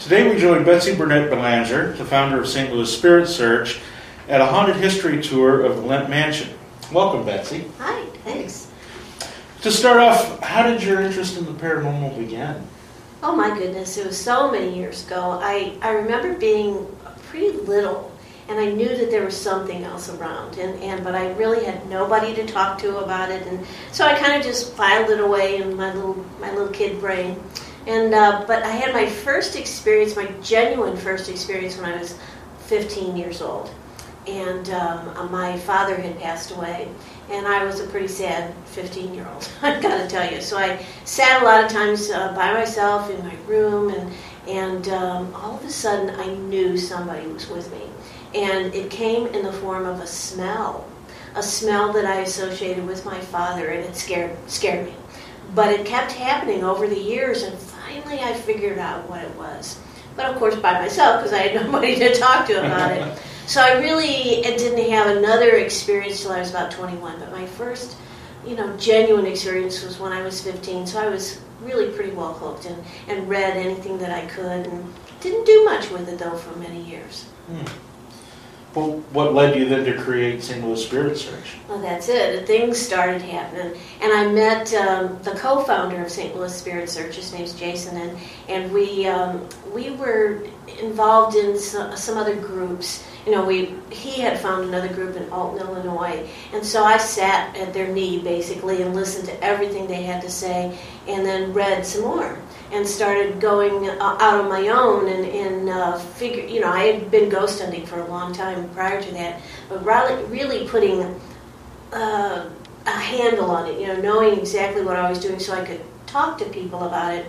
Today we join Betsy Burnett Belanger, the founder of St. Louis Spirit Search, at a haunted history tour of the Lemp Mansion. Welcome, Betsy. Hi, thanks. To start off, how did your interest in the paranormal begin? Oh my goodness, it was so many years ago. I, I remember being pretty little and I knew that there was something else around and, and but I really had nobody to talk to about it and so I kind of just filed it away in my little my little kid brain. And uh, but I had my first experience, my genuine first experience when I was 15 years old. And um, my father had passed away, and I was a pretty sad 15 year old, I've got to tell you. So I sat a lot of times uh, by myself in my room, and, and um, all of a sudden I knew somebody was with me. And it came in the form of a smell, a smell that I associated with my father, and it scared, scared me. But it kept happening over the years, and finally I figured out what it was. But of course, by myself, because I had nobody to talk to about it. So I really didn't have another experience till I was about 21. But my first, you know, genuine experience was when I was 15. So I was really pretty well hooked and, and read anything that I could and didn't do much with it though for many years. Hmm. Well, what led you then to create St. Louis Spirit Search? Well, that's it. Things started happening, and I met um, the co-founder of St. Louis Spirit Search. His name's Jason, and and we um, we were involved in some, some other groups. You know, we he had found another group in Alton, Illinois, and so I sat at their knee basically and listened to everything they had to say, and then read some more and started going uh, out on my own and, and uh, figure. You know, I had been ghost hunting for a long time prior to that, but really, really putting uh, a handle on it. You know, knowing exactly what I was doing, so I could talk to people about it.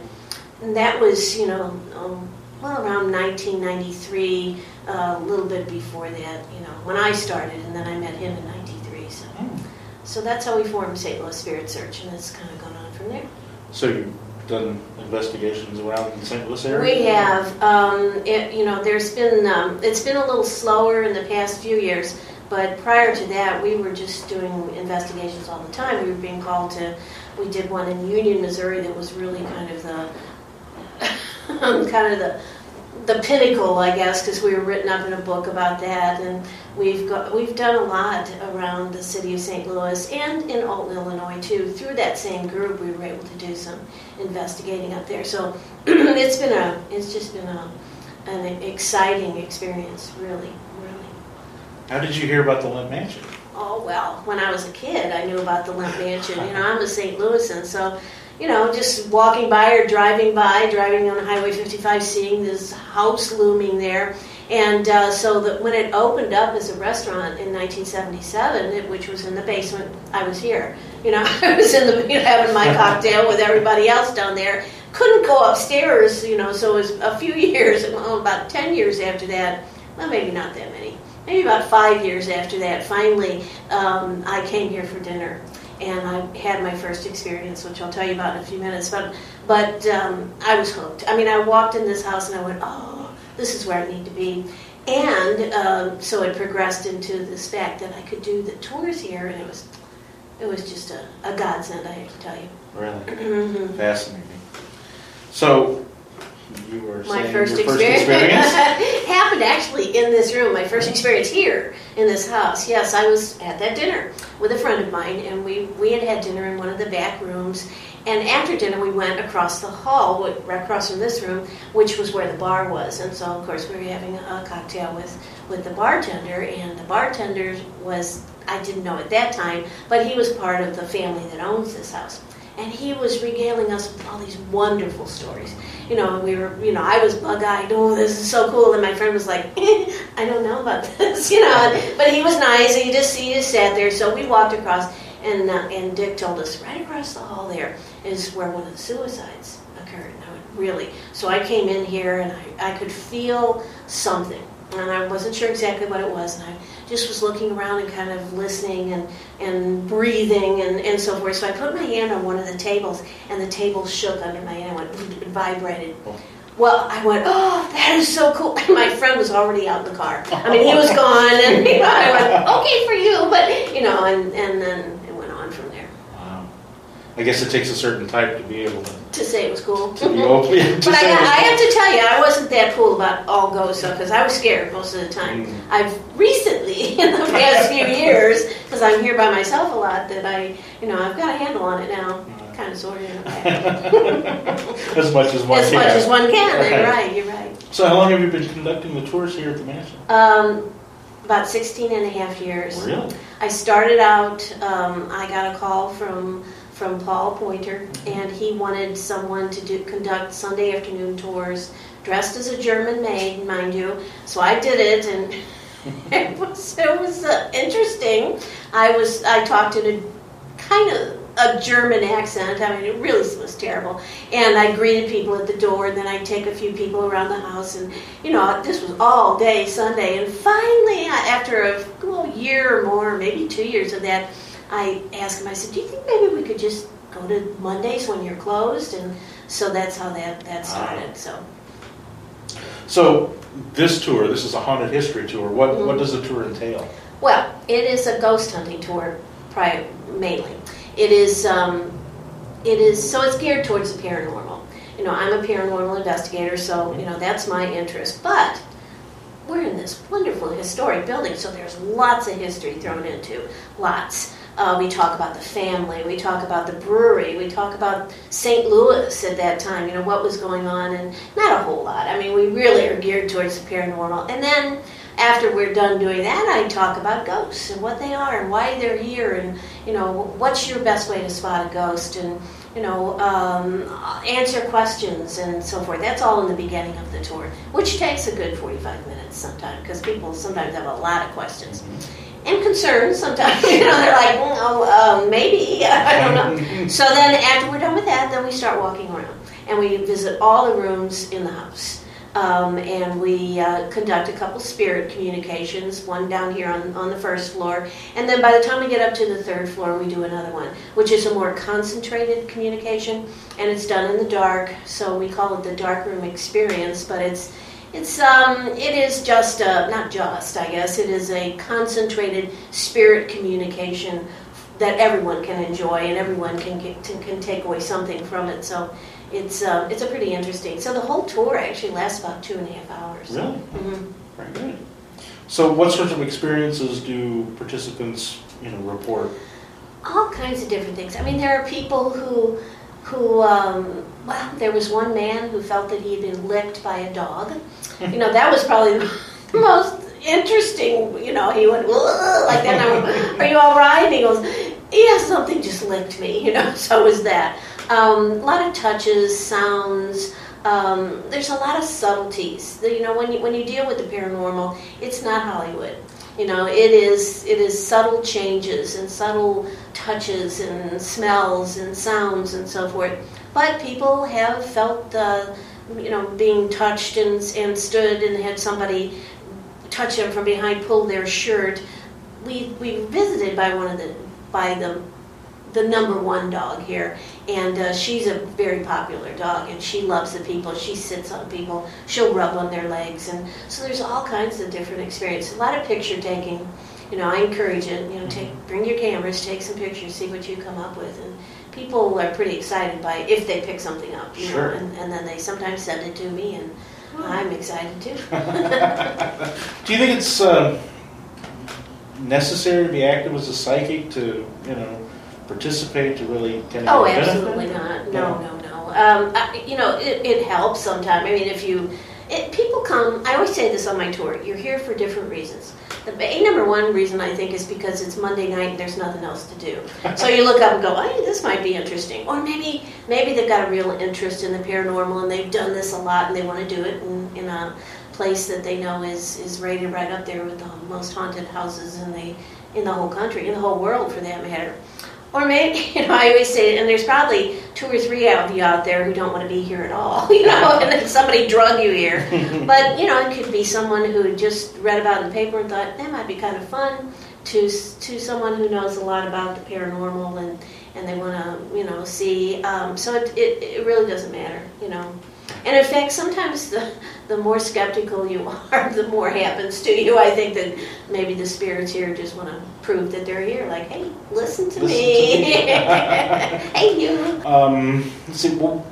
And that was, you know, um, well around 1993, uh, a little bit before that. You know, when I started, and then I met him in '93. So, mm. so that's how we formed St. Louis Spirit Search, and it's kind of gone on from there. So you done investigations around the St. Louis area? We have. Um, it, you know, there's been um, it's been a little slower in the past few years, but prior to that, we were just doing investigations all the time. We were being called to. We did one in Union, Missouri, that was really kind of the kind of the the pinnacle, I guess, because we were written up in a book about that, and we've got we've done a lot around the city of St. Louis and in Alton, Illinois too. Through that same group, we were able to do some investigating up there. So it's been a it's just been a an exciting experience, really, really. How did you hear about the Lemp Mansion? Oh well, when I was a kid, I knew about the Lemp Mansion. You know, I'm a St. Louisan, so you know, just walking by or driving by, driving on Highway 55, seeing this house looming there. And uh, so that when it opened up as a restaurant in 1977, it, which was in the basement, I was here. You know, I was in the you know, having my cocktail with everybody else down there. Couldn't go upstairs, you know. So it was a few years, well, about 10 years after that. Well, maybe not that many. Maybe about five years after that. Finally, um, I came here for dinner and I had my first experience, which I'll tell you about in a few minutes. But but um, I was hooked. I mean, I walked in this house and I went, oh, this is where I need to be. And um, so it progressed into this fact that I could do the tours here, and it was it was just a, a godsend. I have to tell you. Really mm-hmm. fascinating. So you were my saying first your experience, first experience? happened actually in this room. My first experience here in this house. Yes, I was at that dinner with a friend of mine, and we we had had dinner in one of the back rooms. And after dinner, we went across the hall, right across from this room, which was where the bar was. And so, of course, we were having a cocktail with with the bartender, and the bartender was I didn't know at that time, but he was part of the family that owns this house and he was regaling us with all these wonderful stories. You know, we were, you know, I was bug-eyed. Oh, this is so cool. And my friend was like, I don't know about this, you know. But he was nice. He just he just sat there. So we walked across, and uh, and Dick told us right across the hall there is where one of the suicides occurred. really. So I came in here, and I, I could feel something and I wasn't sure exactly what it was, and I just was looking around and kind of listening and, and breathing and, and so forth. So I put my hand on one of the tables, and the table shook under my hand, went, it vibrated. Well, I went, oh, that is so cool. And my friend was already out in the car. I mean, he was gone, and you know, I went, okay for you, but you know, and, and then it went on from there. Wow. I guess it takes a certain type to be able to to say it was cool. to be open. to but I, I have to tell you, I wasn't that cool about all ghosts because I was scared most of the time. Mm. I've recently, in the past few years, because I'm here by myself a lot, that I, you know, I've got a handle on it now, kind of sort of in a way. As much as one as can. much as one can. You're right. You're right. So how long have you been conducting the tours here at the mansion? Um, about 16 and a half years. Really? I started out, um, I got a call from, from Paul Pointer, and he wanted someone to do, conduct Sunday afternoon tours, dressed as a German maid, mind you. So I did it, and it was, it was uh, interesting. I was, I talked in a kind of a German accent. I mean, it really was terrible. And I greeted people at the door, and then I'd take a few people around the house, and you know, this was all day Sunday. And finally, after a well, year or more, maybe two years of that, I asked him. I said, "Do you think maybe we could just go to Mondays when you're closed?" And so that's how that that started. So So this tour, this is a haunted history tour. What what Mhm. does the tour entail? Well, it is a ghost hunting tour, pri mainly. It is, um, it is so it's geared towards the paranormal. You know, I'm a paranormal investigator, so you know that's my interest. But we're in this wonderful historic building, so there's lots of history thrown into lots. Uh, we talk about the family, we talk about the brewery, we talk about St. Louis at that time. You know what was going on, and not a whole lot. I mean, we really are geared towards the paranormal, and then after we're done doing that, I talk about ghosts and what they are and why they're here, and you know what's your best way to spot a ghost, and you know um, answer questions and so forth. That's all in the beginning of the tour, which takes a good forty-five minutes sometimes because people sometimes have a lot of questions and concerns. Sometimes you know they're like, "Mm, oh, um, maybe I don't know. So then after we're done with that, then we start walking around and we visit all the rooms in the house. Um, and we uh, conduct a couple spirit communications, one down here on, on the first floor. And then by the time we get up to the third floor, we do another one, which is a more concentrated communication. And it's done in the dark, so we call it the dark room experience. But it's it's um, it is just a, not just I guess it is a concentrated spirit communication that everyone can enjoy and everyone can get can take away something from it. So it's uh, it's a pretty interesting. So the whole tour actually lasts about two and a half hours. Really? hmm Very good. So what sorts of experiences do participants, you know, report? All kinds of different things. I mean, there are people who who um, well, there was one man who felt that he had been licked by a dog. You know, that was probably the most interesting. You know, he went like that. And I went, "Are you all right?" And he goes, "Yeah, something just licked me." You know, so was that. Um, a lot of touches, sounds. Um, there's a lot of subtleties. You know, when you when you deal with the paranormal, it's not Hollywood. You know, it is it is subtle changes and subtle touches and smells and sounds and so forth. But people have felt, uh, you know, being touched and and stood and had somebody touch them from behind, pull their shirt. We we visited by one of the by the the number one dog here, and uh, she's a very popular dog, and she loves the people. She sits on people. She'll rub on their legs, and so there's all kinds of different experiences. A lot of picture taking. You know, I encourage it. You know, take bring your cameras, take some pictures, see what you come up with, and people are pretty excited by it if they pick something up. You Sure. know, and, and then they sometimes send it to me, and I'm excited too. Do you think it's uh, necessary to be active as a psychic to, you know, participate to really kind of Oh, get benefit? absolutely not. No, no, no. Um, I, you know, it, it helps sometimes. I mean, if you, it, people come. I always say this on my tour. You're here for different reasons. The a number one reason I think is because it's Monday night and there's nothing else to do. So you look up and go, oh, "Hey, this might be interesting," or maybe maybe they've got a real interest in the paranormal and they've done this a lot and they want to do it in, in a place that they know is is rated right up there with the most haunted houses in the in the whole country, in the whole world for that matter. Or maybe, you know, I always say, and there's probably two or three of you out there who don't want to be here at all, you know, and then somebody drug you here. But, you know, it could be someone who just read about it in the paper and thought, that might be kind of fun, to, to someone who knows a lot about the paranormal and, and they want to, you know, see. Um, so it, it, it really doesn't matter, you know. And in fact, sometimes the, the more skeptical you are, the more happens to you. I think that maybe the spirits here just want to prove that they're here. Like, hey, listen to Listen me. to me. hey, you. Um, see, well,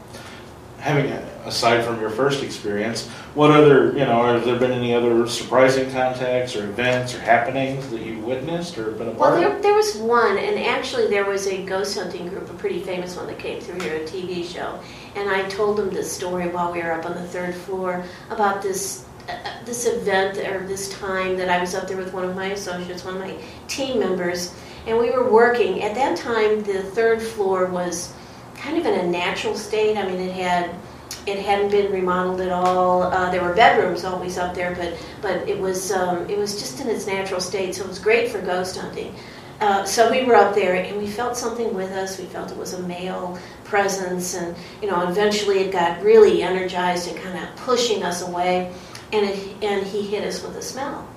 having aside from your first experience, what other, you know, have there been any other surprising contacts or events or happenings that you've witnessed or been a Well, part there, of? there was one, and actually there was a ghost hunting group, a pretty famous one that came through here, a TV show. And I told them this story while we were up on the third floor about this uh, uh, this event or this time that I was up there with one of my associates, one of my team members, and we were working. At that time, the third floor was kind of in a natural state. I mean, it had it hadn't been remodeled at all. Uh, there were bedrooms always up there, but but it was um, it was just in its natural state, so it was great for ghost hunting. Uh, so we were up there, and we felt something with us. We felt it was a male presence, and you know, eventually it got really energized and kind of pushing us away, and it, and he hit us with a smell.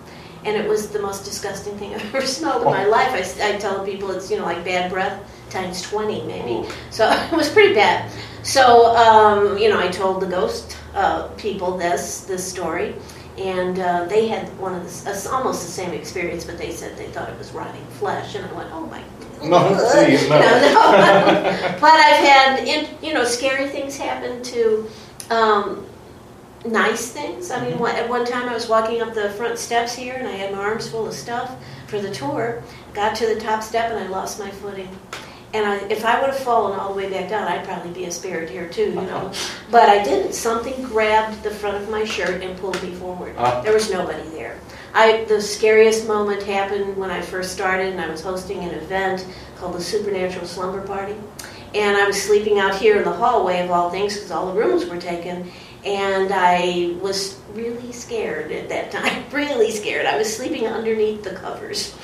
And it was the most disgusting thing I've ever smelled in my life. I, I tell people it's you know like bad breath times 20 maybe. So it was pretty bad. So, um, you know, I told the ghost uh, people this, this story, and uh, they had one of the, uh, almost the same experience, but they said they thought it was rotting flesh, and I went, oh my No, please, no. no, no. but I've had, in, you know, scary things happen to um, nice things. I mean, one, at one time I was walking up the front steps here, and I had my arms full of stuff for the tour. Got to the top step, and I lost my footing. And I, if I would have fallen all the way back down, I'd probably be a spirit here too, you know. But I didn't. Something grabbed the front of my shirt and pulled me forward. Ah. There was nobody there. I, the scariest moment happened when I first started, and I was hosting an event called the Supernatural Slumber Party. And I was sleeping out here in the hallway of all things because all the rooms were taken. And I was really scared at that time, really scared. I was sleeping underneath the covers.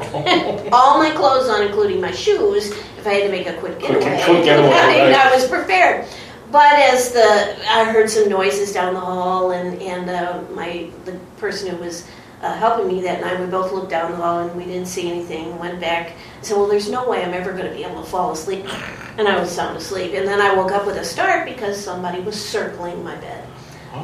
all my clothes on, including my shoes, if I had to make a quick getaway. quick getaway, right. I was prepared. But as the I heard some noises down the hall, and and uh, my the person who was uh, helping me that night, we both looked down the hall and we didn't see anything. Went back. I said, "Well, there's no way I'm ever going to be able to fall asleep," and I was sound asleep. And then I woke up with a start because somebody was circling my bed.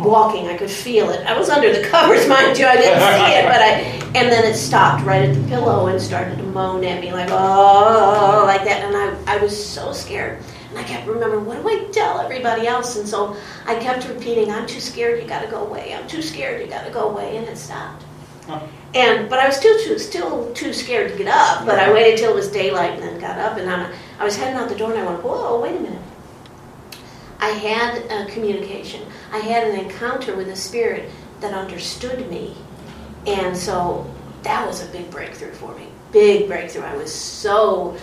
Walking. I could feel it. I was under the covers, mind you. I didn't see it, but I. And then it stopped right at the pillow and started to moan at me like oh, like that. And I, I was so scared. And I kept remembering, what do I tell everybody else? And so I kept repeating, I'm too scared. You got to go away. I'm too scared. You got to go away. And it stopped. Huh. And but I was still too still too scared to get up. But I waited till it was daylight and then got up. And I'm, I was heading out the door and I went, whoa, wait a minute. I had a communication. I had an encounter with a spirit that understood me. And so that was a big breakthrough for me. Big breakthrough. I was so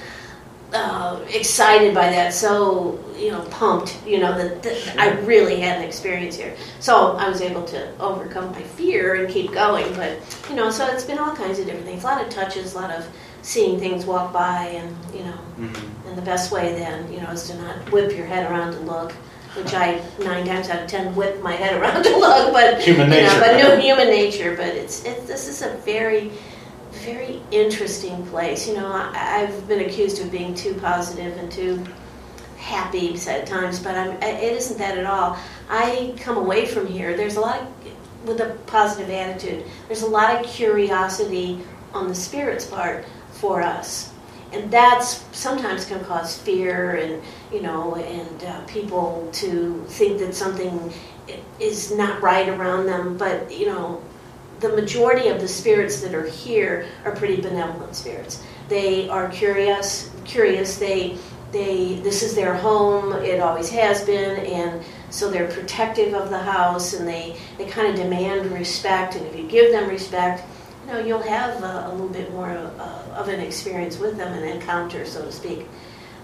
uh, excited by that, so you know, pumped. You know that, that I really had an experience here. So I was able to overcome my fear and keep going. But you know, so it's been all kinds of different things. A lot of touches, a lot of seeing things walk by, and you know, Mhm. and the best way then, you know, is to not whip your head around to look, which I nine times out of ten whip my head around to look, but Human you know, nature. but no human nature. But it's it, this is a very very interesting place. You know, I, I've been accused of being too positive and too happy at times, but I'm, it isn't that at all. I come away from here. There's a lot of, with a positive attitude. There's a lot of curiosity on the spirit's part for us, and that's sometimes can cause fear and you know and uh, people to think that something is not right around them. But you know, the majority of the spirits that are here are pretty benevolent spirits. They are curious. Curious. They they this is their home. It always has been, and so they're protective of the house, and they they kind of demand respect. And if you give them respect, you know you'll have a, a little bit more uh, of an experience with them, an encounter, so to speak.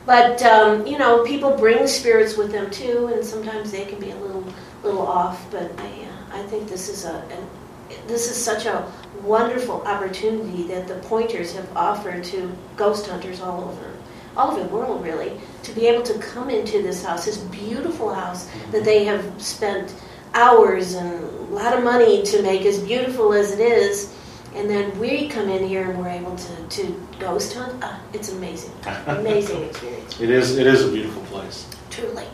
But um, you know, people bring spirits with them too, and sometimes they can be a little little off. But I, uh, I think this is a an, this is such a wonderful opportunity that the pointers have offered to ghost hunters all over all over the world, really, to be able to come into this house, this beautiful house that they have spent hours and a lot of money to make as beautiful as it is. And then we come in here and we're able to, to ghost hunt. Ah, it's amazing. Amazing experience. It is. It is a beautiful place. Truly.